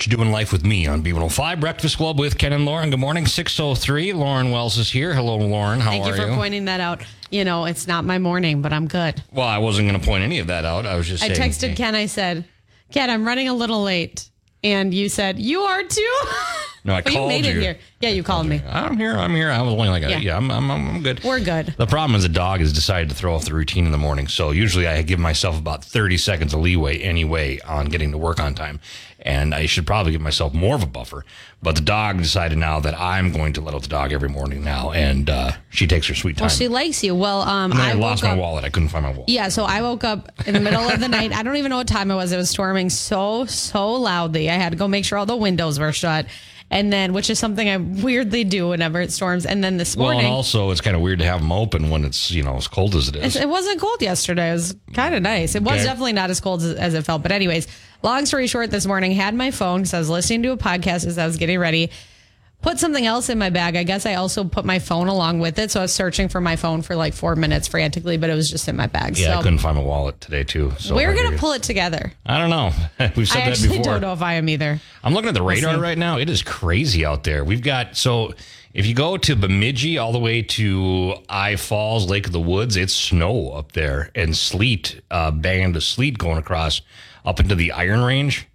What you doing life with me on B105 Breakfast Club with Ken and Lauren. Good morning, 603. Lauren Wells is here. Hello, Lauren. How Thank are you Thank you for pointing that out. You know, it's not my morning, but I'm good. Well, I wasn't going to point any of that out. I was just I saying. texted Ken. I said, Ken, I'm running a little late. And you said, You are too? No, I But you called made it you. here. Yeah, you called me. I'm here. I'm here. I was only like, a, yeah, Yeah. I'm, I'm, I'm good. We're good. The problem is the dog has decided to throw off the routine in the morning. So usually I give myself about 30 seconds of leeway anyway on getting to work on time. And I should probably give myself more of a buffer. But the dog decided now that I'm going to let out the dog every morning now. And uh, she takes her sweet time. Well, she likes you. Well, um, I, I, lost my up. wallet. I couldn't find my wallet. Yeah, so I woke up in the middle of the night. I don't even know what time it was. It was storming so, so loudly. I had to go make sure all the windows were shut. And then, which is something I weirdly do whenever it storms. And then this morning, Well, and also it's kind of weird to have them open when it's, you know, as cold as it is. It wasn't cold yesterday. It was kind of mm, nice. It was Okay. definitely not as cold as, as it felt. But anyways, long story short, this morning had my phone because I was listening to a podcast as I was getting ready. Put something else in my bag. I guess I also put my phone along with it. So I was searching for my phone for like four minutes frantically, but it was just in my bag. yeah, I couldn't find my wallet today too. So we're gonna pull it together. I don't know. We've said I that before. don't know if I am either. I'm looking at the radar see. right now. It is crazy out there. We've got so if you go to Bemidji all the way to I Falls, Lake of the Woods, it's snow up there and sleet, uh, band of sleet going across up into the Iron Range.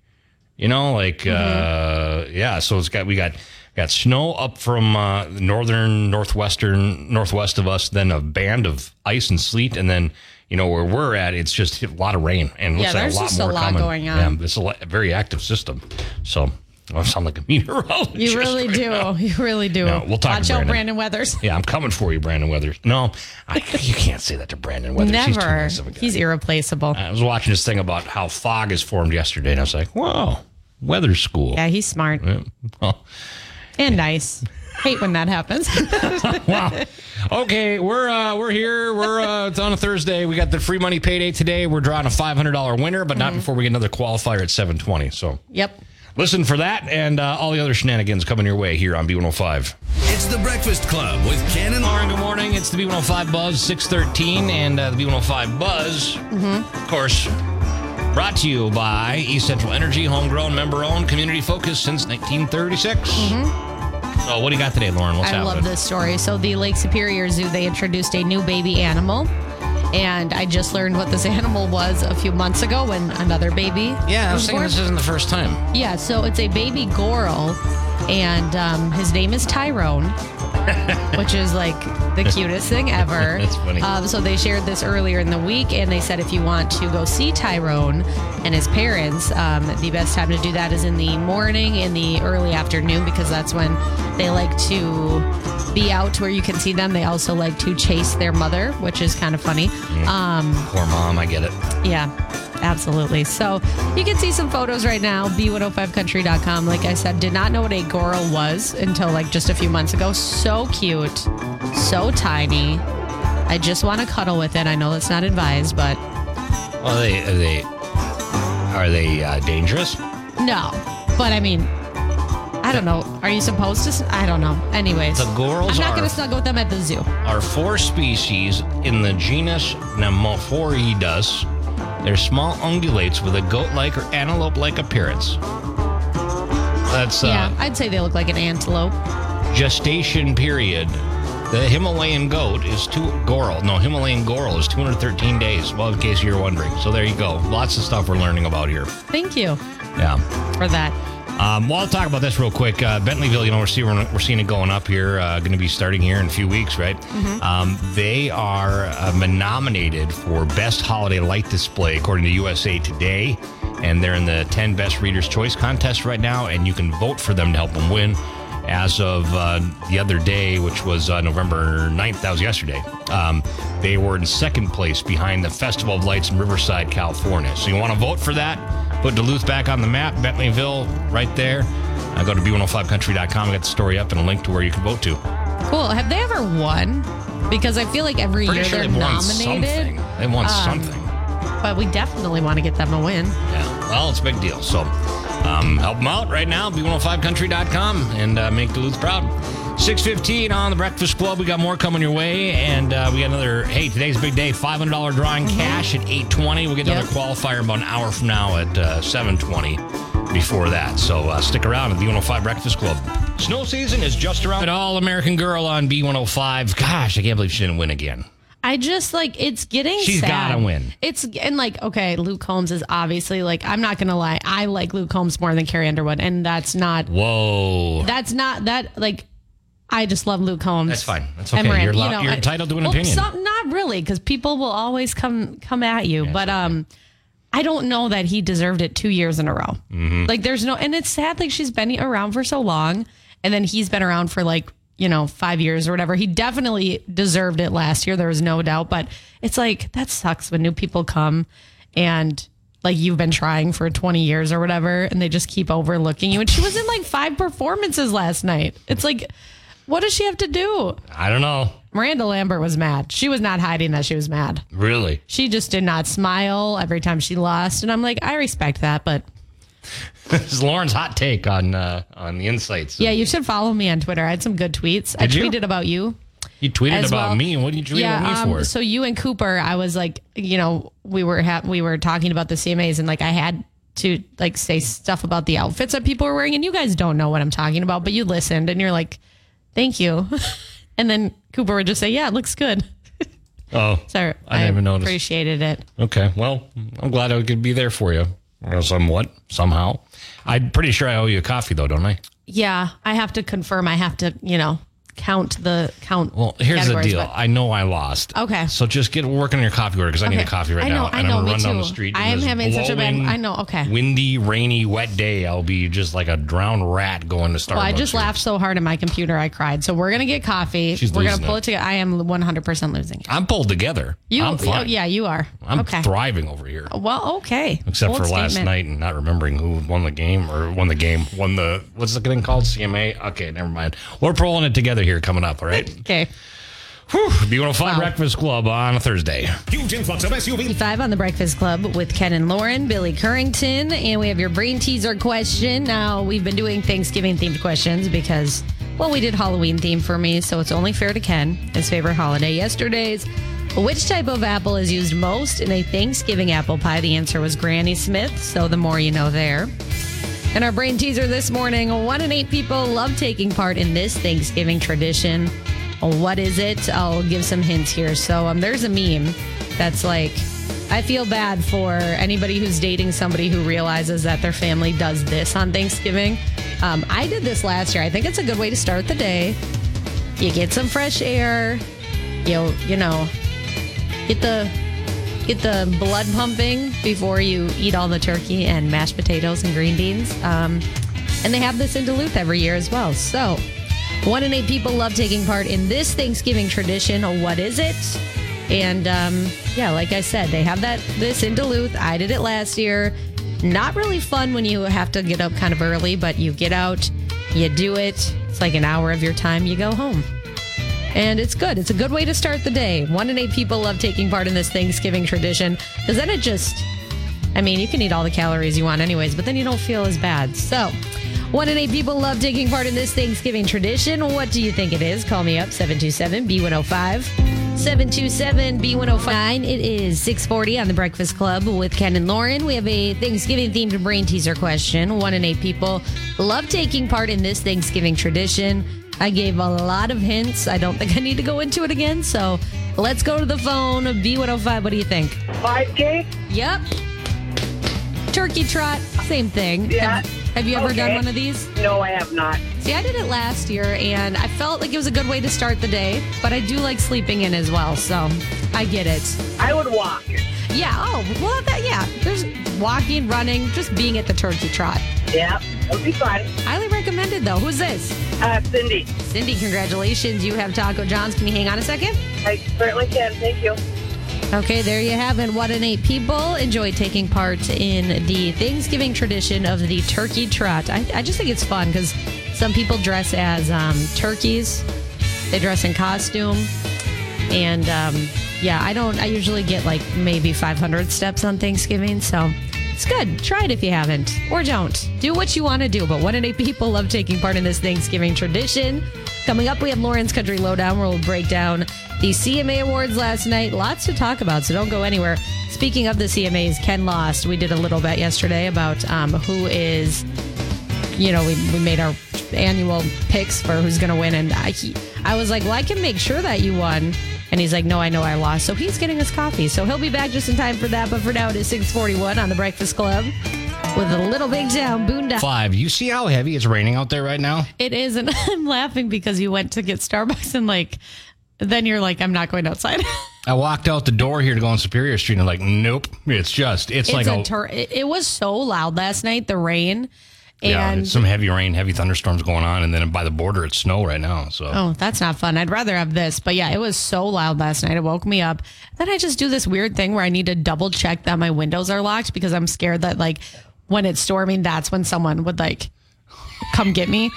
You know, like Mm-hmm. uh, yeah. So it's got we got got snow up from uh, northern, northwestern, northwest of us. Then a band of ice and sleet, and then. You know where we're at, it's just a lot of rain and looks Yeah, like there's a lot just more a lot coming. going on. Yeah, it's a, lo- a very active system. So I sound like a meteorologist. You really right do. now. You really do. No, we'll talk Watch to out, Brandon. Weathers. Yeah, I'm coming for you, Brandon Weathers. No, I, you can't say that to Brandon Weathers. He's Never. nice a guy. He's irreplaceable. I was watching this thing about how fog is formed yesterday, and I was like, "Whoa, weather school." Yeah, he's smart Yeah. Well, and nice. Hate when that happens. wow. Okay, we're uh, we're here. We're uh, it's on a Thursday. We got the free money payday today. We're drawing a five hundred dollar winner, but not Mm-hmm. before we get another qualifier at seven twenty. So yep. listen for that and uh, all the other shenanigans coming your way here on B one hundred five. It's the Breakfast Club with Ken and Lauren, good morning. It's the B105 Buzz 613 and uh, the B105 Buzz, of course, brought to you by East Central Energy, homegrown, member owned, community focused since 1936. So, what do you got today, Lauren? What's happening? I happening? love this story. So, the Lake Superior Zoo, they introduced a new baby animal. And I just learned what this animal was a few months ago when another baby. Yeah, I was was thinking born. this isn't the first time. Yeah, so it's a baby goral, and um, his name is Tyrone, which is like the cutest thing ever. That's funny. Um, so they shared this earlier in the week, and they said if you want to go see Tyrone and his parents, um, the best time to do that is in the morning, in the early afternoon, because that's when they like to be out where you can see them. They also like to chase their mother, which is kind of funny. Um, Poor mom, I get it. yeah, absolutely. So you can see some photos right now, b105country.com. Like I said, did not know what a goral was until like just a few months ago. So cute, so tiny. I just want to cuddle with it. I know that's not advised, but Well, are they, are they, are they uh, dangerous? no. But I mean, I don't know. Are you supposed to? I don't know. Anyways, The gorals I'm not going to snuggle with them at the zoo. are four species in the genus Naemorhedus. They're small ungulates with a goat-like or antelope-like appearance. That's uh, yeah, I'd say they look like an antelope. gestation period. The Himalayan goat is two goral. No, Himalayan goral is 213 days. Well, in case you're wondering. So there you go. Lots of stuff we're learning about here. Thank you Yeah. for that. Um, well, I'll talk about this real quick. Uh, Bentleyville, you know, we're seeing we're seeing it going up here. Uh, going to be starting here in a few weeks, right? Um, they are uh, nominated for best holiday light display according to USA Today, and they're in the 10 best Readers' Choice contest right now, and you can vote for them to help them win. As of uh, the other day, which was uh, November 9th, that was yesterday, um, they were in second place behind the Festival of Lights in Riverside, California. So you want to vote for that? Put Duluth back on the map, Bentleyville right there. Uh, go to b105country.com. I got the story up and a link to where you can vote to. Cool. Have they ever won? Because I feel like every Pretty year sure they're they've won nominated. something. They won Um, something. But we definitely want to get them a win. Yeah. Well, it's a big deal. So um, help them out right now, b105country.com, and uh, make Duluth proud. 615 on the Breakfast Club. We got more coming your way. And uh, we got another, hey, today's a big day. $500 drawing cash at 820. We'll get another Mm-hmm. Yep. qualifier about an hour from now at uh, 720. before that. So uh, stick around at the 105 Breakfast Club. Snow season is just around. An All American Girl on B105. Gosh, I can't believe she didn't win again. I just like it's getting She's sad. gotta win. It's and like okay, Luke Combs is obviously like I'm not gonna lie, I like Luke Combs more than Carrie Underwood, and that's not Whoa. that's not that like I just love Luke Combs. That's fine. That's okay. Miranda, You're lo- you're I- entitled to an well, opinion. Some, not really, because people will always come come at you. but um, I don't know that he deserved it two years in a row. Mm-hmm. Like there's no, and it's sad. Like she's been around for so long, and then he's been around for like you know five years or whatever. He definitely deserved it last year. There was no doubt. But it's like that sucks when new people come and. Like you've been trying for 20 years or whatever, and they just keep overlooking you. And she was in like five performances last night. It's like, what does she have to do? I don't know. Miranda Lambert was mad. She was not hiding that she was mad. Really? She just did not smile every time she lost. And I'm like, I respect that. But This is Lauren's hot take on uh, on the insights. yeah, you should follow me on Twitter. I had some good tweets. I Did you? tweeted about you. You tweeted about well. me. What did you tweet about me um, for? So you and Cooper, I was like, you know, we were ha- we were talking about the CMAs, and like I had to like say stuff about the outfits that people were wearing, and you guys don't know what I'm talking about, but you listened, and you're like, thank you. and then Cooper would just say, yeah, it looks good. oh, sorry. I didn't even notice. appreciated it. Okay. Well, I'm glad I could be there for you. Or somewhat, somehow. I'm pretty sure I owe you a coffee, though, don't I? Yeah, I have to confirm. I have to, you know, count the count. Well, here's the deal. but- I know I lost. Okay. So just get working on your coffee order because I need a coffee right I know, now. I and know, I'm gonna run down the too. street. I am having such a bad- I know, okay. Windy, rainy, wet day. I'll be just like a drowned rat going to Starbucks. Well, I just here. laughed so hard at my computer, I cried. So we're gonna get coffee. She's we're gonna pull it. it together. I am 100 percent losing it. I'm pulled together. You, I'm oh, fine. oh, yeah, you are. I'm okay. thriving over here. well, okay. Except Bold for last night and not remembering who won the game or won the game, won the what's the thing called CMA? Okay, never mind. We're pulling it together here coming up. All right. Okay. Whew, B105 Breakfast Club on a Thursday. Huge influx of SUV. Five on the Breakfast Club with Ken and Lauren, Billy Currington, and we have your brain teaser question. Now we've been doing Thanksgiving themed questions because, well, we did Halloween theme for me, so it's only fair to Ken, his favorite holiday. Yesterday's, which type of apple is used most in a Thanksgiving apple pie? The answer was Granny Smith, so the more you know there. And our brain teaser this morning one in eight people love taking part in this Thanksgiving tradition. What is it? I'll give some hints here. So, um, there's a meme that's like, I feel bad for anybody who's dating somebody who realizes that their family does this on Thanksgiving. Um, I did this last year. I think it's a good way to start the day. You get some fresh air. You you know, get the get the blood pumping before you eat all the turkey and mashed potatoes and green beans. Um, and they have this in Duluth every year as well. So, one in eight people love taking part in this Thanksgiving tradition. What is it? And um, yeah, like I said, they have that this in Duluth. I did it last year. Not really fun when you have to get up kind of early, but you get out, you do it. It's like an hour of your time. You go home. And it's good. It's a good way to start the day. One in eight people love taking part in this Thanksgiving tradition because then it just, I mean, you can eat all the calories you want, anyways, but then you don't feel as bad. So, one in eight people love taking part in this Thanksgiving tradition. What do you think it is? Call me up 727 B105. 727 B105. It is 640 on the Breakfast Club with Ken and Lauren. We have a Thanksgiving themed brain teaser question. One in eight people love taking part in this Thanksgiving tradition. I gave a lot of hints. I don't think I need to go into it again. So let's go to the phone. B105, what do you think? 5K? Yep. Turkey trot, same thing. Yeah. Have, have you ever done one of these? No, I have not. See, I did it last year and I felt like it was a good way to start the day, but I do like sleeping in as well. So I get it. I would walk. Yeah. Oh, well, that, yeah. There's walking, running, just being at the turkey trot. Yeah, would be fun. Highly recommended, though. Who's this? Uh, Cindy, Cindy, congratulations. You have Taco John's. Can you hang on a second? I certainly can. Thank you. Okay, there you have it. One in eight people enjoy taking part in the Thanksgiving tradition of the turkey trot. I, I just think it's fun because some people dress as um, turkeys, they dress in costume. And um, yeah, I don't, I usually get like maybe 500 steps on Thanksgiving. So it's good. Try it if you haven't, or don't. Do what you want to do. But one in eight people love taking part in this Thanksgiving tradition. Coming up, we have Lauren's Country Lowdown where we'll break down the CMA Awards last night. Lots to talk about, so don't go anywhere. Speaking of the CMAs, Ken lost. We did a little bet yesterday about um, who is, you know, we, we made our annual picks for who's going to win. And I, he, I was like, well, I can make sure that you won. And he's like, no, I know I lost. So he's getting his coffee. So he'll be back just in time for that. But for now, it is 641 on the Breakfast Club with a little big town boondock. Five. You see how heavy it's raining out there right now? It is, and I'm laughing because you went to get Starbucks and like, then you're like, I'm not going outside. I walked out the door here to go on Superior Street and like, nope. It's just, it's, it's like a a, tur- it, was so loud last night, the rain, and it's some heavy rain, heavy thunderstorms going on, and then by the border it's snow right now. So oh, that's not fun. I'd rather have this, but yeah, it was so loud last night. It woke me up. Then I just do this weird thing where I need to double check that my windows are locked because I'm scared that like when it's storming, that's when someone would like come get me.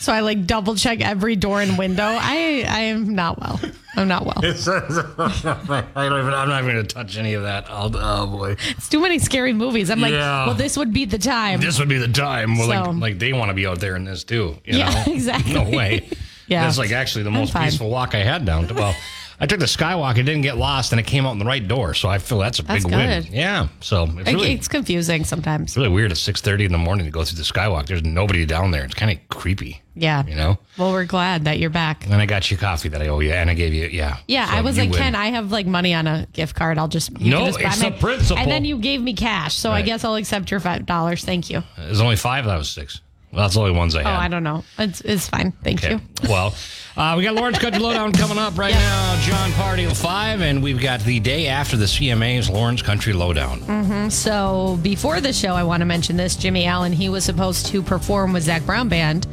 So I like double check every door and window. I I am not well. I'm not well. I don't even, I'm not even going to touch any of that. Oh, oh boy. It's too many scary movies. I'm like, Yeah. well, this would be the time. This would be the time. Well, So- like, like they want to be out there in this too. You Yeah, know? exactly. No way. Yeah. That's like actually the most peaceful walk I had down. To, well, I took the skywalk. It didn't get lost, and it came out in the right door. So I feel that's a That's big win. good. Yeah. So it's It- really, it's confusing sometimes. it's really weird at 6:30 in the morning to go through the skywalk. There's nobody down there. It's kind of creepy. Yeah. You know. Well, we're glad that you're back. And then I got you coffee that I owe you, and I gave you yeah. Yeah, So I was you like, win. Ken, I have like money on a gift card. I'll just you No, can just buy it's my-" the principle. And then you gave me cash, so I Right. guess I'll accept your five dollars. Thank you. There's only five. That was six. Well, that's the only ones I have. Oh. I don't know. It's it's fine. Thank Okay. you. Well, uh, we got Lauren's Country Lowdown coming up right now. Jon Pardi till 5, and we've got the day after the CMA's Lauren's Country Lowdown. So before the show, I want to mention this: Jimmy Allen. He was supposed to perform with Zac Brown Band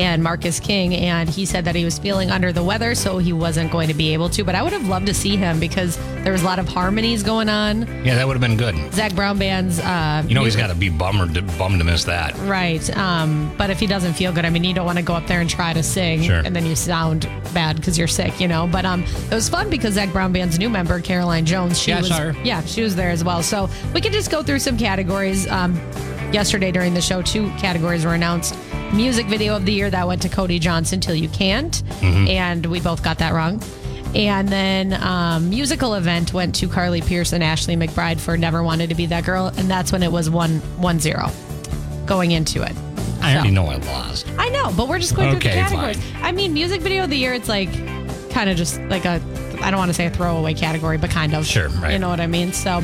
and Marcus King, and he said that he was feeling under the weather, so he wasn't going to be able to. But I would have loved to see him because there was a lot of harmonies going on. Yeah, that would have been good. Zac Brown Band's. Uh, You know, he's got to be bummed to, bummed to miss that. Right. Um, but if he doesn't feel good, I mean, you don't want to go up there and try to sing Sure. and then you sound bad because you're sick, you know. But um, it was fun because Zac Brown Band's new member, Caroline Jones, she Yeah, was saw yeah, she was there as well. So we can just go through some categories. Um, yesterday during the show, two categories were announced. Music video of the year that went to Cody Johnson, Till You Can't, Mm-hmm. and we both got that wrong. And then um, musical event went to Carly Pearce and Ashley McBryde for Never Wanted to Be That Girl, and that's when it was one one zero going into it. I already know I lost. I know, but we're just going through the categories. fine. I mean, music video of the year, it's like kind of just like a, I don't want to say a throwaway category, but kind of. Sure, right. You know what I mean? So,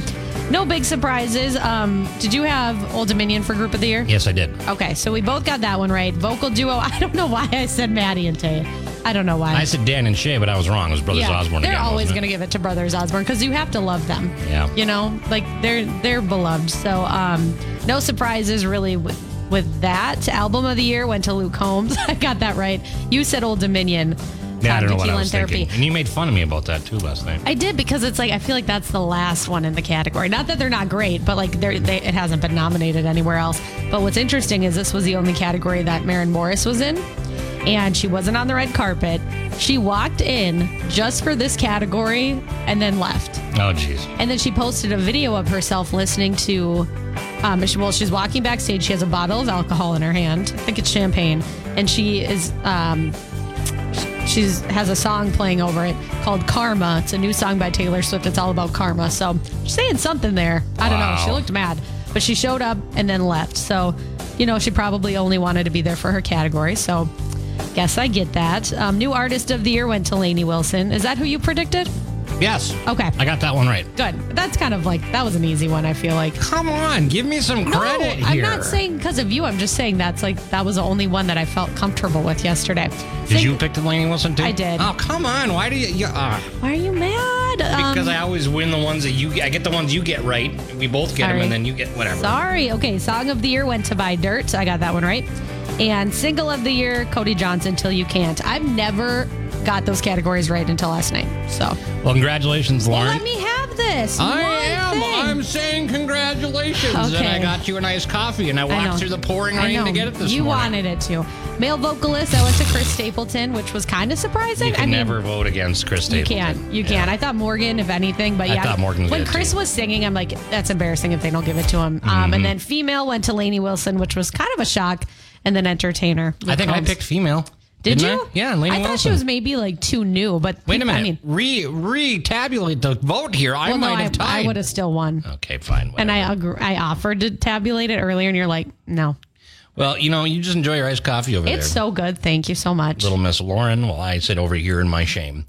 no big surprises. Um, did you have Old Dominion for group of the year? Yes, I did. Okay, so we both got that one right. Vocal duo. I don't know why I said Maddie and Tae. I don't know why. I said Dan and Shay, but I was wrong. It was Brothers yeah, Osborne they're again. always going to give it to Brothers Osborne because you have to love them. Yeah. You know, like they're they're beloved. So um, no surprises really with, with that. Album of the year went to Luke Combs. I got that right. You said Old Dominion. Yeah, I don't know what I and was thinking. And you made fun of me about that too last night. I did because it's like I feel like that's the last one in the category. Not that they're not great, but like they're, they, it hasn't been nominated anywhere else. But what's interesting is this was the only category that Maren Morris was in, and she wasn't on the red carpet. She walked in just for this category and then left. Oh, jeez. And then she posted a video of herself listening to. Um, well, she's walking backstage. She has a bottle of alcohol in her hand. I think it's champagne, and she is. Um, she's has a song playing over it called Karma. It's a new song by Taylor Swift. It's all about karma. So she's saying something there. I don't know. She looked mad, but she showed up and then left. So, you know, she probably only wanted to be there for her category. So, guess I get that. Um, new artist of the year went to Lainey Wilson. Is that who you predicted? Yes. Okay. I got that one right. Good. That's kind of like that was an easy one. I feel like. Come on, give me some credit no, I'm here. not saying because of you. I'm just saying that's like that was the only one that I felt comfortable with yesterday. Did Think- you pick the Lainey Wilson too? I did. Oh, come on. Why do you? you uh, Why are you mad? Um, because I always win the ones that you. I get the ones you get right. We both get them, and then you get whatever. Sorry. Okay. Song of the year went to Buy Dirt. I got that one right. And single of the year, Cody Johnson, Till You Can't. I've never got those categories right until last night. So Well, congratulations, well, Lauren. let me have this. I am. thing. I'm saying congratulations, and I got you a nice coffee, and I I walked know. through the pouring rain to get it this You morning. wanted it to. Male vocalist, I went to Chris Stapleton, which was kind of surprising. You can I mean, never vote against Chris You Stapleton. can. You can't. I thought Morgan, if anything, but yeah. I yeah. thought Morgan was when Chris too. was singing, I'm like, that's embarrassing if they don't give it to him. Um, Mm-hmm. and then female went to Lainey Wilson, which was kind of a shock. And then entertainer. I think I picked female. Did Didn't you? I? Yeah, Lainey I thought Wilson. she was maybe like too new, but Wait a minute. I mean, re re-tabulate the vote here. I well, no, might I, have tied. I would have still won. Okay, fine. And. I agree, I offered to tabulate it earlier, and you're like, no, well, you know, you just enjoy your iced coffee over it's there. It's so good. Thank you so much. Little Miss Lauren, while I sit over here in my shame.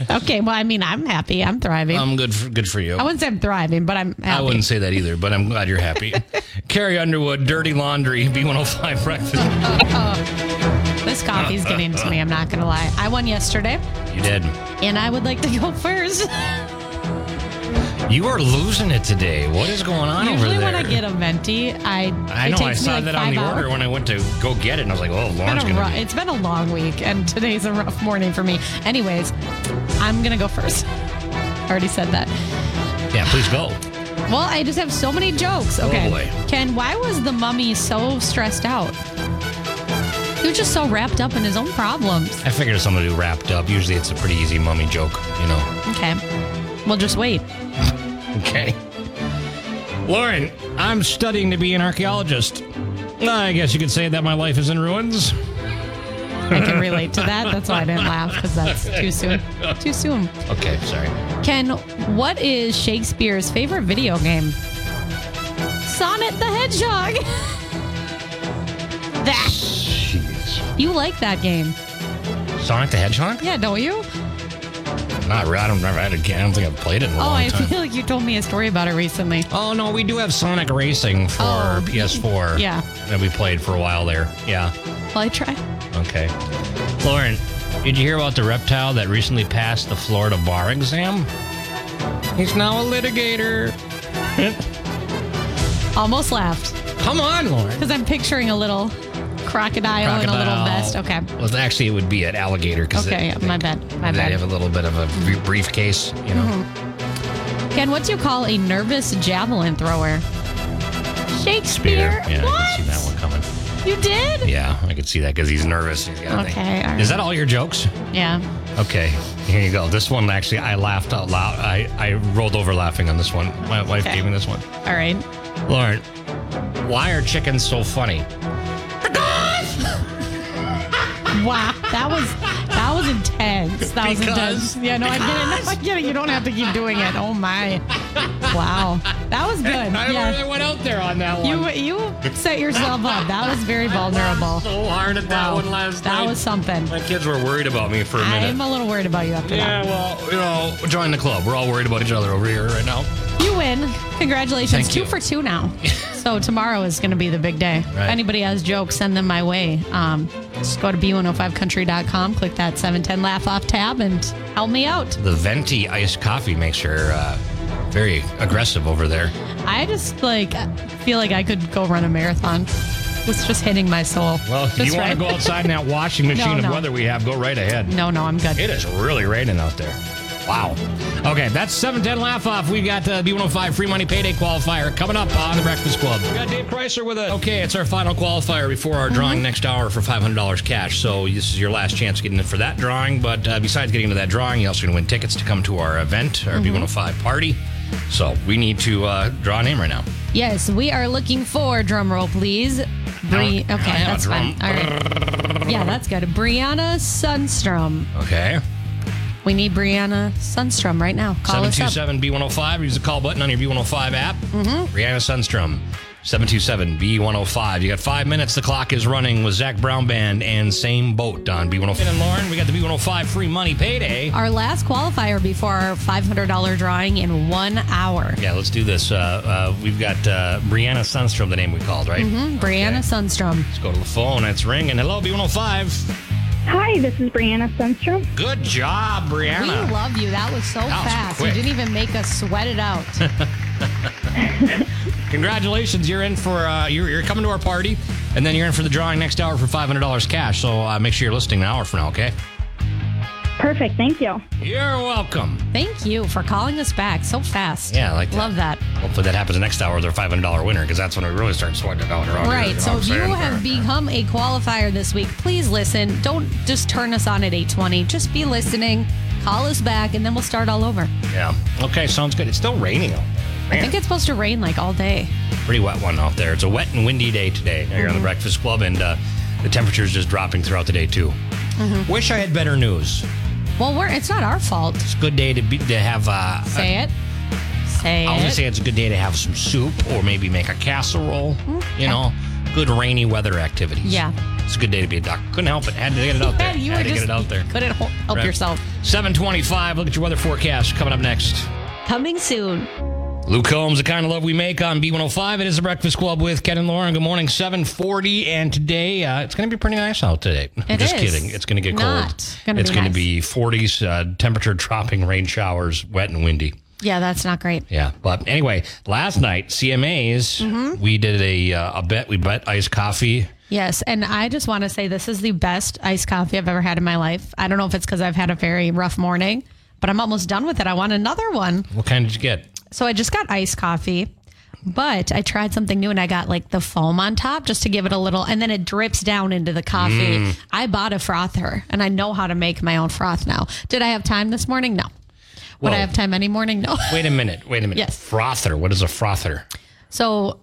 Okay, well, I mean, I'm happy. I'm thriving. I'm good. For, good for you. I wouldn't say I'm thriving, but I'm happy. I wouldn't say that either, but I'm glad you're happy. Carrie Underwood, Dirty Laundry, B105 Breakfast. Oh, this coffee's getting to me. I'm not gonna lie. I won yesterday, You did. and I would like to go first. You are losing it today. What is going on over Usually, there? when I get a venti, I I know. I saw like that on the hours. order when I went to go get it, and I was like, "Oh, Lauren's rough, be." it's been a long week, and today's a rough morning for me. Anyways, I'm gonna go first. I Already said that. Yeah, please go. Well, I just have so many jokes. Oh, okay, Oh. Ken, why was the mummy so stressed out? He was just so wrapped up in his own problems. I figured somebody wrapped up. Usually, it's a pretty easy mummy joke, you know. Okay, well, just wait. Okay. Lauren, I'm studying to be an archaeologist. I guess you could say that my life is in ruins. I can relate to that. That's why I didn't laugh because that's too soon. Too soon. Okay, sorry. Ken, what is Shakespeare's favorite video game? Sonnet the Hedgehog. that Jeez. you like that game? Sonic the Hedgehog? Yeah, don't you? Not really. I don't never had a game. I don't think I've played it in a Oh, long I time. feel like you told me a story about it recently. Oh no, we do have Sonic Racing for Oh, PS4. yeah. that we played for a while there. Yeah. Well, I try. Okay. Lauren, did you hear about the reptile that recently passed the Florida bar exam? He's now a litigator. Almost laughed Come on, Lauren. because I'm picturing a little crocodile, in a little vest. Okay. Well, actually, it would be an alligator because Okay, my bad. My they bad. have a little bit of a briefcase, you know. Mm-hmm. Ken, what do you call a nervous javelin thrower? Shakespeare. Yeah, what? I see that one coming. You did? Yeah, I could see that because he's nervous. He's. Okay, all right. Is that all your jokes? Yeah. Okay, here you go. This one actually, I laughed out loud. I, I rolled over laughing on this one. My wife Okay. gave me this one. All right. Lauren, why are chickens so funny? Wow, that was that was intense. That was Because- intense. Yeah, no, I get it. No, I get it. You don't have to keep doing it. Oh my, wow, that was good. I Yeah, really went out there on that one. you you set yourself up. That was very vulnerable. so hard at that Wow, one last that night. was something. My kids were worried about me for a minute. I'm a little worried about you after that. yeah, well, you know, join the club. We're all worried about each other over here right now. You win. Congratulations. Thank two you. for two now. so tomorrow is going to be the big day. If anybody has jokes, send them my way. Um, just go to b105country.com, click that 710 laugh off tab, and help me out. The venti iced coffee makes her uh, very aggressive over there. I just like feel like I could go run a marathon. It's just hitting my soul. Well, if Just you want to go outside in that washing machine No, of no. weather we have, go right ahead. No, no, I'm good. It is really raining out there. Wow. Okay, that's 710 laugh off. We've got uh, B105 free money payday qualifier coming up on the Breakfast Club. We got Dave Chrysler with us. Okay, it's our final qualifier before our drawing next hour for $500 cash. So this is your last chance getting in for that drawing. But uh, besides getting into that drawing, you're also going to win tickets to come to our event, our B105 party. So we need to uh, draw a name right now. Yes, we are looking for drum roll, please. Bri- okay, that's fine. drum. All right. Yeah, that's good. Brianna Sunstrom. Okay. We need Brianna Sunstrom right now. Call us up. 727 B105. Use the call button on your B105 app. Mm-hmm. Brianna Sunstrom. 727 B105. You got five minutes. The clock is running with Zac Brown Band and Same Boat on B105. And Lauren, we got the B105 free money payday. Our last qualifier before our $500 drawing in one hour. Yeah, let's do this. Uh, uh, we've got uh, Brianna Sunstrom, the name we called, right? Hmm, Brianna Sunstrom. Let's go to the phone. It's ringing. Hello, B105. Hi, this is Brianna Sunstrom. Good job, Brianna. We love you. That was so was fast. quick. You didn't even make us sweat it out. Congratulations. You're in for, uh, you're, you're coming to our party, and then you're in for the drawing next hour for $500 cash. So uh, make sure you're listening an hour from now, okay? Perfect, thank you. You're welcome. Thank you for calling us back so fast. Yeah, I like that. Love that. Hopefully that happens next hour with our $500 winner because that's when we really start sweating it out around here, Right. you know So if you have become a qualifier this week, please listen. Don't just turn us on at 820. Just be listening. Call us back, and then we'll start all over. Yeah. Okay, sounds good. It's still raining out there. I think it's supposed to rain like all day. Pretty wet one out there. It's a wet and windy day today. Now You're Mm-hmm. on the Breakfast Club, and uh, the temperature's just dropping throughout the day too. Mm-hmm. Wish I had better news. Well, we're it's not our fault. It's a good day to be to have. Uh, Say it. Say I was it. gonna say it's a good day to have some soup or maybe make a casserole. You know, good rainy weather activities. Mm-hmm. Yeah. it's a good day to be a duck. Couldn't help it. Had to get it out there. You Had to just get it out there. couldn't help Right. yourself. 725. Look at your weather forecast coming up next. Coming soon. Luke Combs, the kind of love we make on B105. It is the Breakfast Club with Ken and Lauren. Good morning, 740. And today, uh, it's going to be pretty nice out today. I'm It just is. kidding. It's going to get Not cold. gonna it's going to be 40s, uh, temperature dropping, rain showers, wet and windy. Yeah, that's not great. Yeah. But anyway, last night, CMAs, Mm-hmm. we did a, uh, a bet. We bet iced coffee. Yes, and I just want to say this is the best iced coffee I've ever had in my life. I don't know if it's because I've had a very rough morning, but I'm almost done with it. I want another one. What kind did you get? So I just got iced coffee, but I tried something new and I got like the foam on top just to give it a little, and then it drips down into the coffee. Mm. I bought a frother and I know how to make my own froth now. Did I have time this morning? No. Would I have time any morning? No. Wait a minute. Wait a minute. Yes. Frother. What is a frother? So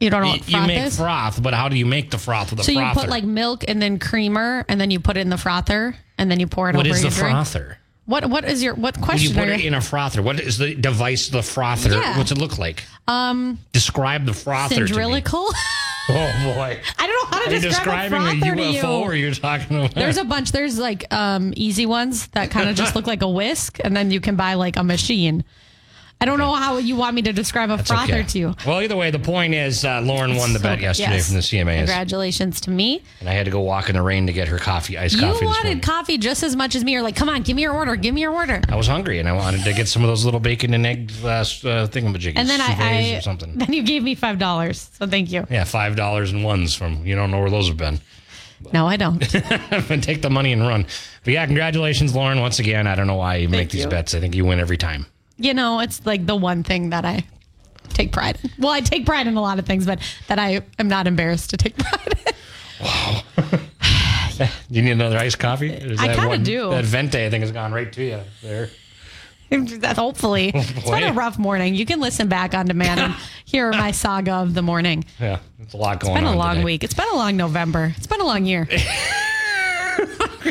you don't know what you froth make is? froth, but how do you make the froth with a so frother? you put like milk and then creamer, and then you put it in the frother, and then you pour it what over is the your drink. frother? What what is your what When you question? put it in a frother, what is the device, the frother? Yeah. What's it look like? Um, Describe the frother to. Cylindrical? Oh, boy. I don't know how to Are you describe describing a a frother to UFO you. or you're talking about... There's a bunch. There's like um, easy ones that kind of just look like a whisk, and then you can buy like a machine. I don't know how you want me to describe a It's frother okay. to you. Well, either way, the point is uh, Lauren won the bet yesterday yes. from the CMAs. Congratulations to me. And I had to go walk in the rain to get her coffee, iced You coffee this wanted coffee just as much as me. You're like, come on, give me your order. Give me your order. I was hungry and I wanted to get some of those little bacon and egg uh, uh, thingamajiggies. And then I, I or something. then you gave me five dollars. So thank you. Yeah, five dollars and ones from you don't know where those have been. No, I don't. and take the money and run. But yeah, congratulations, Lauren. Once again, I don't know why you make these you. bets. I think you win every time. You know, it's like the one thing that I take pride in. Well, I take pride in a lot of things, but that I am not embarrassed to take pride in. Do you need another iced coffee? Is I that kinda do. That venti, I think, has gone right to you there. Hopefully. It's been a rough morning. You can listen back on demand and hear my saga of the morning. Yeah, it's a lot going on. It's been on. a long today. week. It's been a long November. It's been a long year.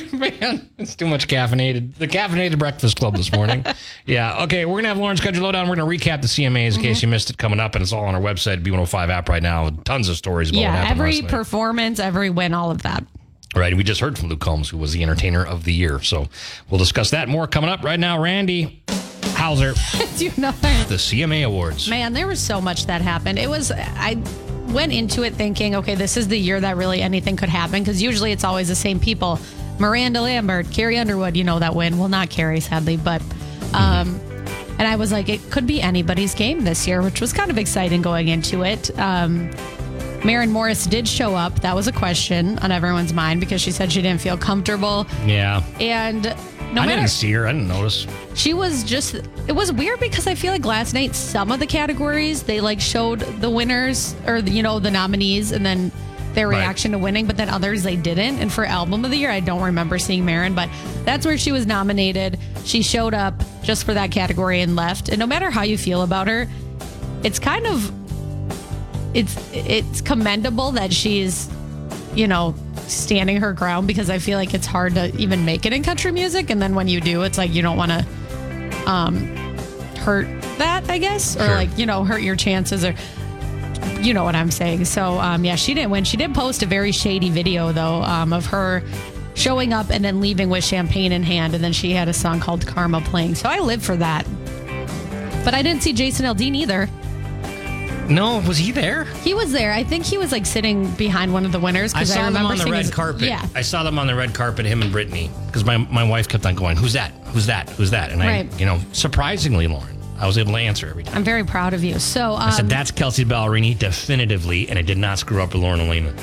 Man, it's too much caffeinated. The caffeinated breakfast club this morning. yeah. Okay, we're gonna have Lauren's schedule lowdown. We're gonna recap the CMAs in Mm-hmm. case you missed it coming up, and it's all on our website, B105 app right now. Tons of stories about yeah, every performance, every win, all of that. Right. We just heard from Luke Combs, who was the entertainer of the year. So we'll discuss that more coming up right now. Randy Houser, Do you know? the CMA Awards. Man, there was so much that happened. It was, I went into it thinking, okay, this is the year that really anything could happen because usually it's always the same people. Miranda Lambert, Carrie Underwood, you know that win. Well, not Carrie, sadly, but. Um, and I was like, it could be anybody's game this year, which was kind of exciting going into it. Um, Maren Morris did show up. That was a question on everyone's mind because she said she didn't feel comfortable. Yeah. And no I matter didn't see her. I didn't notice. she was just it was weird because I feel like last night some of the categories they like showed the winners or you know the nominees and then their Right. reaction to winning, but then others they didn't. And for album of the year, I don't remember seeing Maren, but that's where she was nominated. She showed up just for that category and left. And no matter how you feel about her, it's kind of it's it's commendable that she's you know standing her ground because I feel like it's hard to even make it in country music and then when you do it's like you don't want to um hurt that I guess or Sure. like you know hurt your chances or you know what I'm saying so um yeah she didn't win she did post a very shady video though um of her showing up and then leaving with champagne in hand and then she had a song called Karma playing so I live for that but I didn't see Jason Aldean either No, was he there? he was there. I think he was like sitting behind one of the winners I saw I, them remember on the red his- carpet. Yeah, I saw them on the red carpet, him and Brittany, because my, my wife kept on going, Who's that? Who's that? Who's that? And Right. I, you know, surprisingly, Lauren, I was able to answer every time. I'm very proud of you. So um, I said, That's Kelsea Ballerini, definitively, and it did not screw up with Lauren Alaina.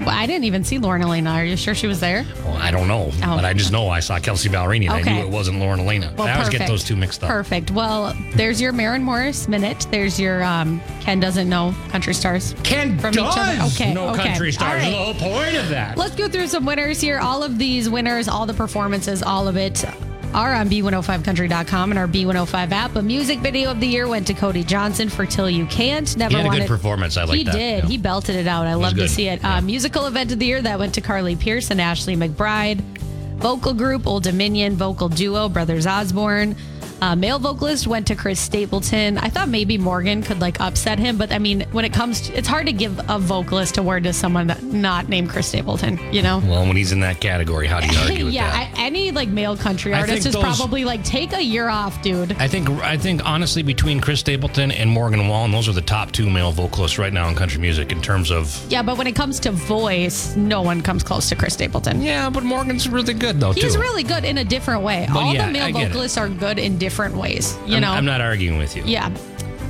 well, I didn't even see Lauren Alaina. Are you sure she was there? Well, I don't know, Oh. but I just know I saw Kelsea Ballerini, and I knew it wasn't Lauren Alaina. Well, I always get those two mixed up. Perfect. Well, there's your Maren Morris minute. There's your um, Ken doesn't know country stars. Ken From each other. does Okay, no okay. country stars. Right. The whole point of that. Let's go through some winners here. All of these winners, all the performances, all of it are on B105country.com and our B105 app. A music video of the year went to Cody Johnson for Till You Can't. Never He had a good performance. I like he that. did. Yeah. He belted it out. I love to see it. Yeah. Uh, musical event of the year that went to Carly Pearce and Ashley McBryde. Vocal group Old Dominion. Vocal duo Brothers Osborne. Uh, male vocalist went to Chris Stapleton. I thought maybe Morgan could like upset him, but I mean, when it comes, to, it's hard to give a vocalist award to someone that not named Chris Stapleton. You know? Well, when he's in that category, how do you argue with yeah, that? I, any like male country I artist think is those- probably like take a year off, dude. I think I think honestly between Chris Stapleton and Morgan Wallen, those are the top two male vocalists right now in country music in terms of. Yeah, but when it comes to voice, no one comes close to Chris Stapleton. Yeah, but Morgan's really good though He's too. really good in a different way. But All yeah, the male I get it. vocalists are good in different ways. You I'm, know? I'm not arguing with you. Yeah.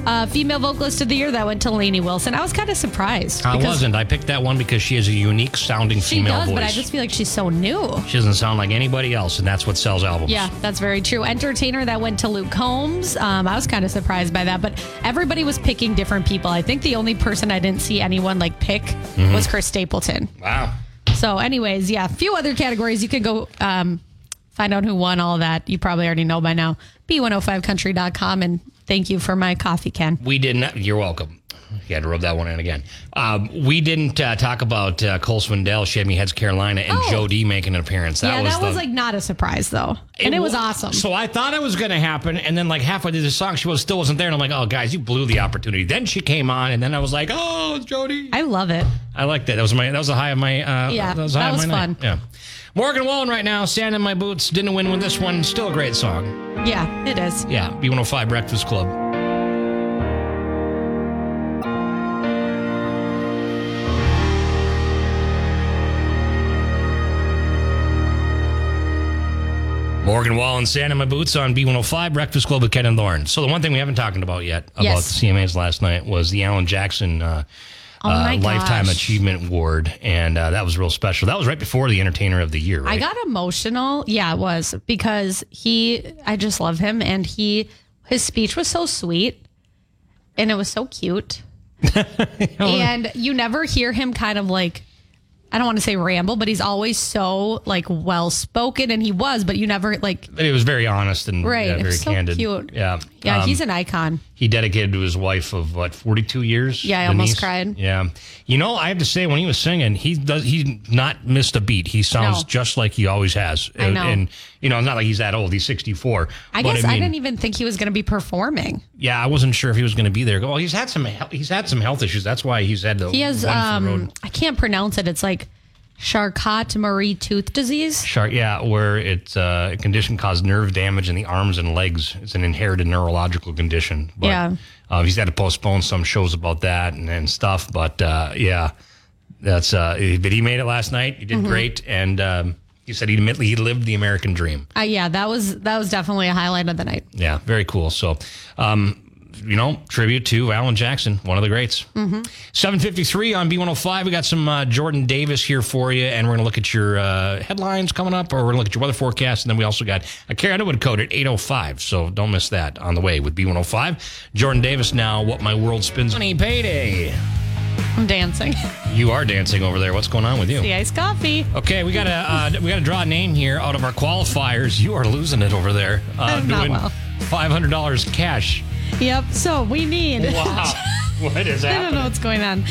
Uh, female vocalist of the year that went to Lainey Wilson. I was kind of surprised. I wasn't. I picked that one because she has a unique sounding She female does, voice. but I just feel like she's so new. she doesn't sound like anybody else, and that's what sells albums. Yeah, that's very true. Entertainer that went to Luke Combs. Um, I was kind of surprised by that, but everybody was picking different people. I think the only person I didn't see anyone like pick Mm-hmm. was Chris Stapleton. Wow. So, anyways, yeah, a few other categories. You can go um, find out who won all that. You probably already know by now. B105country.com. And thank you for my coffee, Ken. We didn't. You're welcome. You had to rub that one in again. Um, we didn't uh, talk about uh, Cole Swindell, Shammy Heads Carolina, and Oh. Jo Dee making an appearance. That yeah, was that the, was like not a surprise, though. And it, was awesome. So I thought it was going to happen, and then like halfway through the song, she was still wasn't there, and I'm like, "Oh, guys, you blew the opportunity." Then she came on, and then I was like, "Oh, it's Jo Dee." I love it. I like that. That was my that was the high of my uh, Yeah, that was, high that was fun. night. Yeah. Morgan Wallen right now, stand in my boots. Didn't win with this one. Still a great song. Yeah, it is. Yeah, B105 Breakfast Club. Morgan Wallen, Sand in My Boots on B105 Breakfast Club with Ken and Lauren. So the one thing we haven't talked about yet about Yes. the CMAs last night was the Alan Jackson uh, Oh uh, Lifetime. Achievement Award, and uh, that was real special. That was right before the Entertainer of the Year, right? I got emotional. Yeah, it was because he, I just love him. And he, his speech was so sweet and it was so cute. and you never hear him kind of like, I don't want to say ramble, but he's always so like well spoken, and he was, but you never like. But it was very honest and Right, yeah, very so candid. cute. Yeah, Yeah, Um, he's an icon. he dedicated to his wife of what 42 years. Yeah, I almost cried. Yeah, you know, I have to say when he was singing, he does he's not missed a beat. He sounds No. just like he always has. I know. and you know, not like he's that old. He's 64. I but guess I, mean, didn't even think he was going to be performing. Yeah, I wasn't sure if he was going to be there. Well, he's had some he's had some health issues. That's why he's had to. He has, the um. I can't pronounce it. It's like Charcot Marie tooth disease. Shark, yeah, where it's uh, a condition caused nerve damage in the arms and legs. It's an inherited neurological condition. But, Yeah. Uh, he's had to postpone some shows about that and, and stuff. But uh, yeah, that's. Uh, but he made it last night. He did Mm-hmm. great, and um, he said he admittedly he lived the American dream. Uh, yeah, that was that was definitely a highlight of the night. Yeah, very cool. So, um, you know, tribute to Alan Jackson, one of the greats. Mm-hmm. 753 on B105. We got some uh, Jordan Davis here for you, and we're going to look at your uh, headlines coming up, or we're going to look at your weather forecast. And then we also got a Carolina Wood code at 805. So don't miss that on the way with B105. Jordan Davis now, What My World Spins. Money payday. I'm dancing. You are dancing over there. What's going on with you? the iced coffee. Okay, we gotta uh, we gotta draw a name here out of our qualifiers. You are losing it over there. Uh, I'm not well. Five hundred dollars cash. Yep. So we need. Wow. what is I don't know what's going on.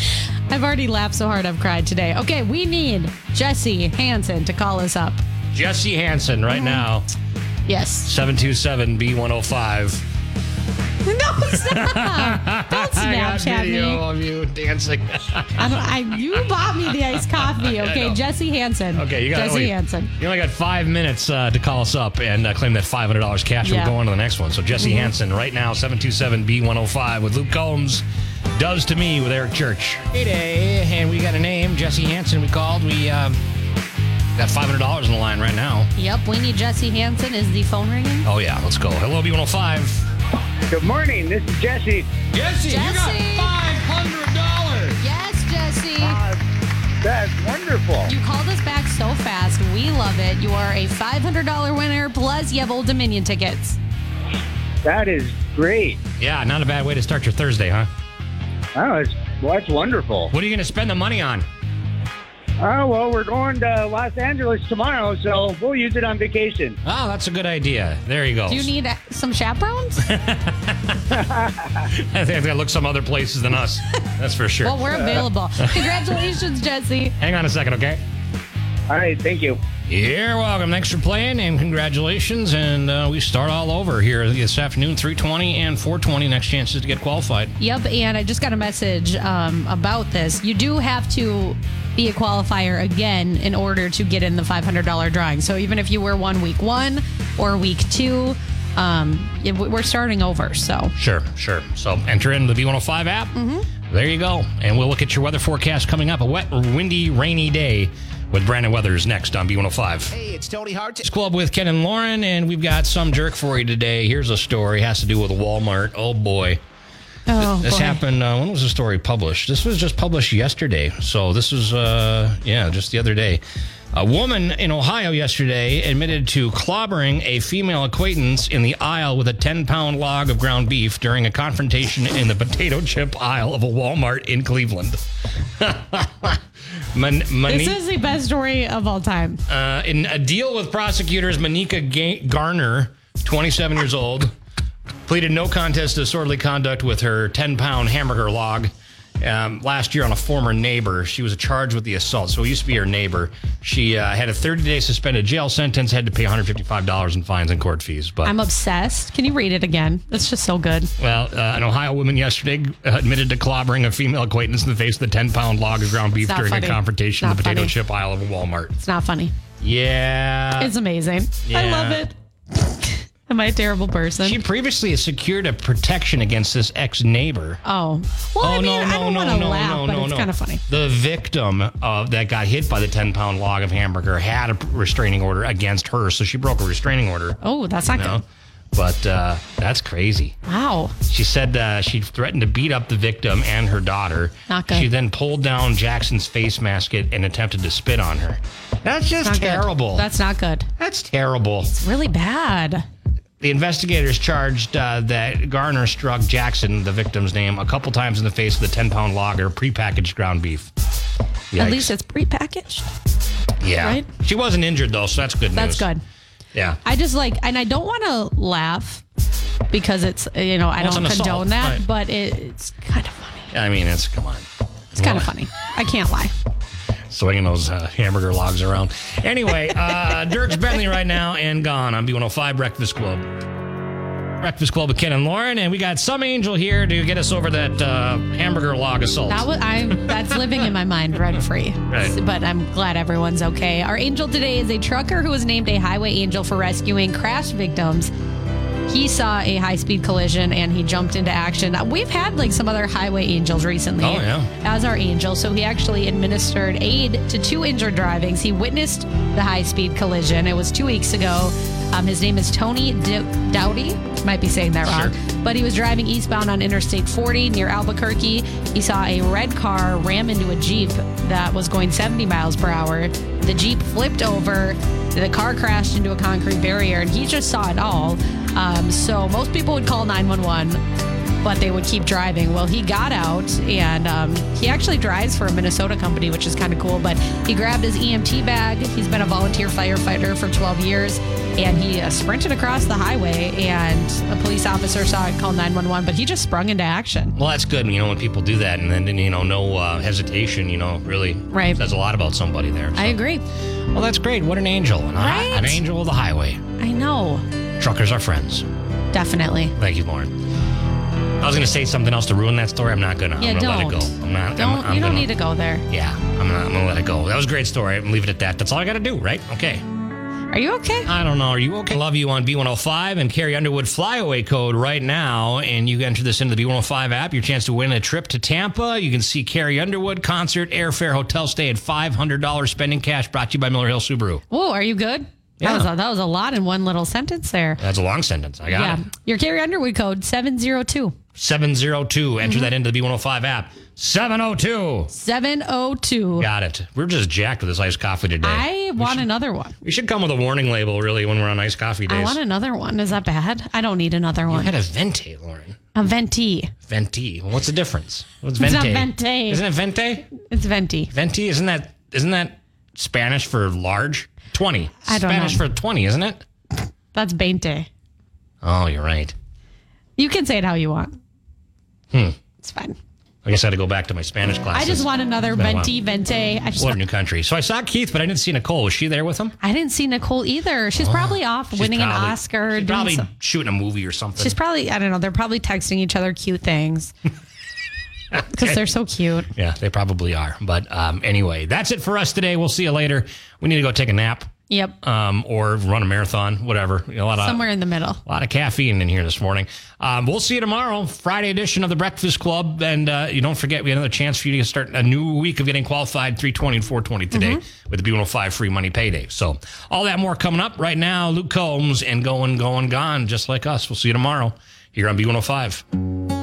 I've already laughed so hard I've cried today. Okay, we need Jesse Hansen to call us up. Jesse Hansen right now, Yes. 727 B105. No, stop. Don't I got Snapchat video me. of you dancing. I don't, I, you bought me the iced coffee. I Okay, know. Jesse Hansen. Okay, you got Jesse wait. Hansen. You only got five minutes uh, to call us up and uh, claim that $500 cash. Yeah. We'll go on to the next one. So Jesse Mm-hmm. Hansen right now, 727 B105 with Luke Combs. Does to me with Eric Church. Hey, and we got a name, Jesse Hansen. We called. We um, got $500 on the line right now. Yep, we need Jesse Hansen. Is the phone ringing? Oh, yeah, let's go. Hello, B105. Good morning. This is Jesse. Jesse, you got $500. Yes, Jesse. Uh, that's wonderful. You called us back so fast. We love it. You are a $500 winner, plus you have Old Dominion tickets. That is great. Yeah, not a bad way to start your Thursday, huh? Oh, it's, well, that's wonderful. What are you going to spend the money on? Oh, well, we're going to Los Angeles tomorrow, so we'll use it on vacation. Oh, that's a good idea. There you go. Do you need uh, some chaperones? I think they look some other places than us. That's for sure. well, we're available. Congratulations, Jesse. Hang on a second, okay? All right, thank you. You're welcome. Thanks for playing and congratulations. And uh, we start all over here this afternoon, 320 and 420. Next chances to get qualified. Yep, and I just got a message um, about this. You do have to be a qualifier again in order to get in the $500 drawing. So even if you were one week one or week two, um, we- we're starting over. So Sure, sure. So enter in the B105 app. Mm-hmm. There you go. And we'll look at your weather forecast coming up. A wet, windy, rainy day with Brandon Weathers next on B105. Hey, it's Tony Hart. It's Club with Ken and Lauren, and we've got some jerk for you today. Here's a story. It has to do with Walmart. Oh, boy. oh, This boy. happened. Uh, when was the story published? This was just published yesterday. So this was, uh, yeah, just the other day. A woman in Ohio yesterday admitted to clobbering a female acquaintance in the aisle with a 10 pound log of ground beef during a confrontation in the potato chip aisle of a Walmart in Cleveland. Man- This is the best story of all time. uh, in a deal with prosecutors, Monica Ga- Garner, 27 years old, pleaded no contest to disorderly conduct with her 10 pound hamburger log um, last year on a former neighbor. She was charged with the assault. So it used to be her neighbor. She uh, had a 30 day suspended jail sentence, had to pay $155 in fines and court fees. But I'm obsessed. Can you read it again? It's just so good. well, uh, an Ohio woman yesterday uh, admitted to clobbering a female acquaintance in the face with a 10 pound log of ground beef during funny. a confrontation in the potato funny. chip aisle of a Walmart. It's not funny. Yeah. It's amazing. I love it. Am I a terrible person? She previously has secured a protection against this ex neighbor. oh, well, I mean, I don't want to laugh, but it's kind of funny. The victim of that got hit by the 10 pound log of hamburger had a restraining order against her, so she broke a restraining order. Oh, that's not know? good. But uh, that's crazy. Wow. She said uh, she threatened to beat up the victim and her daughter. Not good. She then pulled down Jackson's face mask and attempted to spit on her. That's just Not good. terrible. That's not good. that's terrible. It's really bad. The investigators charged uh, that Garner struck Jackson, the victim's name, a couple times in the face with a 10 pound of prepackaged ground beef. At least it's prepackaged. yeah. right? She wasn't injured, though, so that's good news. That's good. Yeah. I just like, and I don't want to laugh because it's, you know, I Well, don't an assault, condone that, right. but it, it's kind of funny. I mean, it's, come on. It's kind of funny. I can't lie. Swinging those uh, hamburger logs around. Anyway, uh, Dierks Bentley right now and gone on B105 Breakfast Club. Breakfast Club with Ken and Lauren, and we got some angel here to get us over that uh, hamburger log assault. That was I. That's living in my mind rent free. Right. But I'm glad everyone's okay. Our angel today is a trucker who was named a highway angel for rescuing crash victims. He saw a high speed collision and he jumped into action. We've had like some other highway angels recently Oh, yeah. as our angel. So he actually administered aid to two injured drivings. He witnessed the high speed collision. It was two weeks ago. Um, his name is Tony D- Dowdy. Might be saying that wrong. Sure. But he was driving eastbound on Interstate 40 near Albuquerque. He saw a red car ram into a Jeep that was going 70 miles per hour. The Jeep flipped over. The car crashed into a concrete barrier, and he just saw it all. Um, so most people would call 911 but they would keep driving. Well, he got out and um, he actually drives for a Minnesota company, which is kind of cool. But he grabbed his EMT bag. He's been a volunteer firefighter for 12 years and he uh, sprinted across the highway. And a police officer saw it, called 911, but he just sprung into action. Well, that's good, you know, when people do that and then, you know, no uh, hesitation, you know, really Right. says a lot about somebody there. I agree. Well, that's great. What an angel. An, Right? an angel of the highway. I know. Truckers are friends. Definitely. Thank you, Lauren. I was going to say something else to ruin that story. I'm not going to. Yeah, I'm going to don't. let it go. I'm not. Don't I'm, I'm you don't gonna, need to go there. Yeah, I'm going to let it go. That was a great story. I'm leave it at that. That's all I got to do, right? Okay. Are you okay? I don't know. Are you okay? Love you on B105 and Carrie Underwood flyaway code right now. And you enter this into the B105 app. Your chance to win a trip to Tampa. You can see Carrie Underwood concert, airfare, hotel stay, and $500 spending cash brought to you by Miller Hill Subaru. Whoa, are you good? Yeah. That was a, that was a lot in one little sentence there. That's a long sentence. I got Yeah. it. Your Carrie Underwood code 702. 702. Enter Mm-hmm. that into the B105 app. 702. 702. Got it. We're just jacked with this iced coffee today. I want another one. we should come with a warning label, really, when we're on iced coffee days. I want another one. Is that bad? I don't need another one. you had a venti, Lauren. A venti. Venti. Well, what's the difference? What's It's venti? not venti. Isn't it venti? It's venti. Venti, isn't that isn't that Spanish for large? 20. I don't Spanish know. for 20, isn't it? That's veinte. Oh, you're right. You can say it how you want. Hmm. It's fine. I guess I had to go back to my Spanish class. I just want another been a while. venti, vente. I just What a new country. So I saw Keith, but I didn't see Nicole. Was she there with him? I didn't see Nicole either. She's probably off She's winning probably- an Oscar. She's doing probably some- shooting a movie or something. she's probably, I don't know, they're probably texting each other cute things because they're so cute. yeah, they probably are. But um, anyway, that's it for us today. We'll see you later. We need to go take a nap Yep. um, or run a marathon, whatever. A lot of Somewhere in the middle. A lot of caffeine in here this morning. Um, we'll see you tomorrow, Friday edition of the Breakfast Club. And uh, you don't forget, we have another chance for you to start a new week of getting qualified 320 and 420 today with the B105 free money payday. So, all that more coming up right now. Luke Combs and going, going, gone, just like us. We'll see you tomorrow here on B105.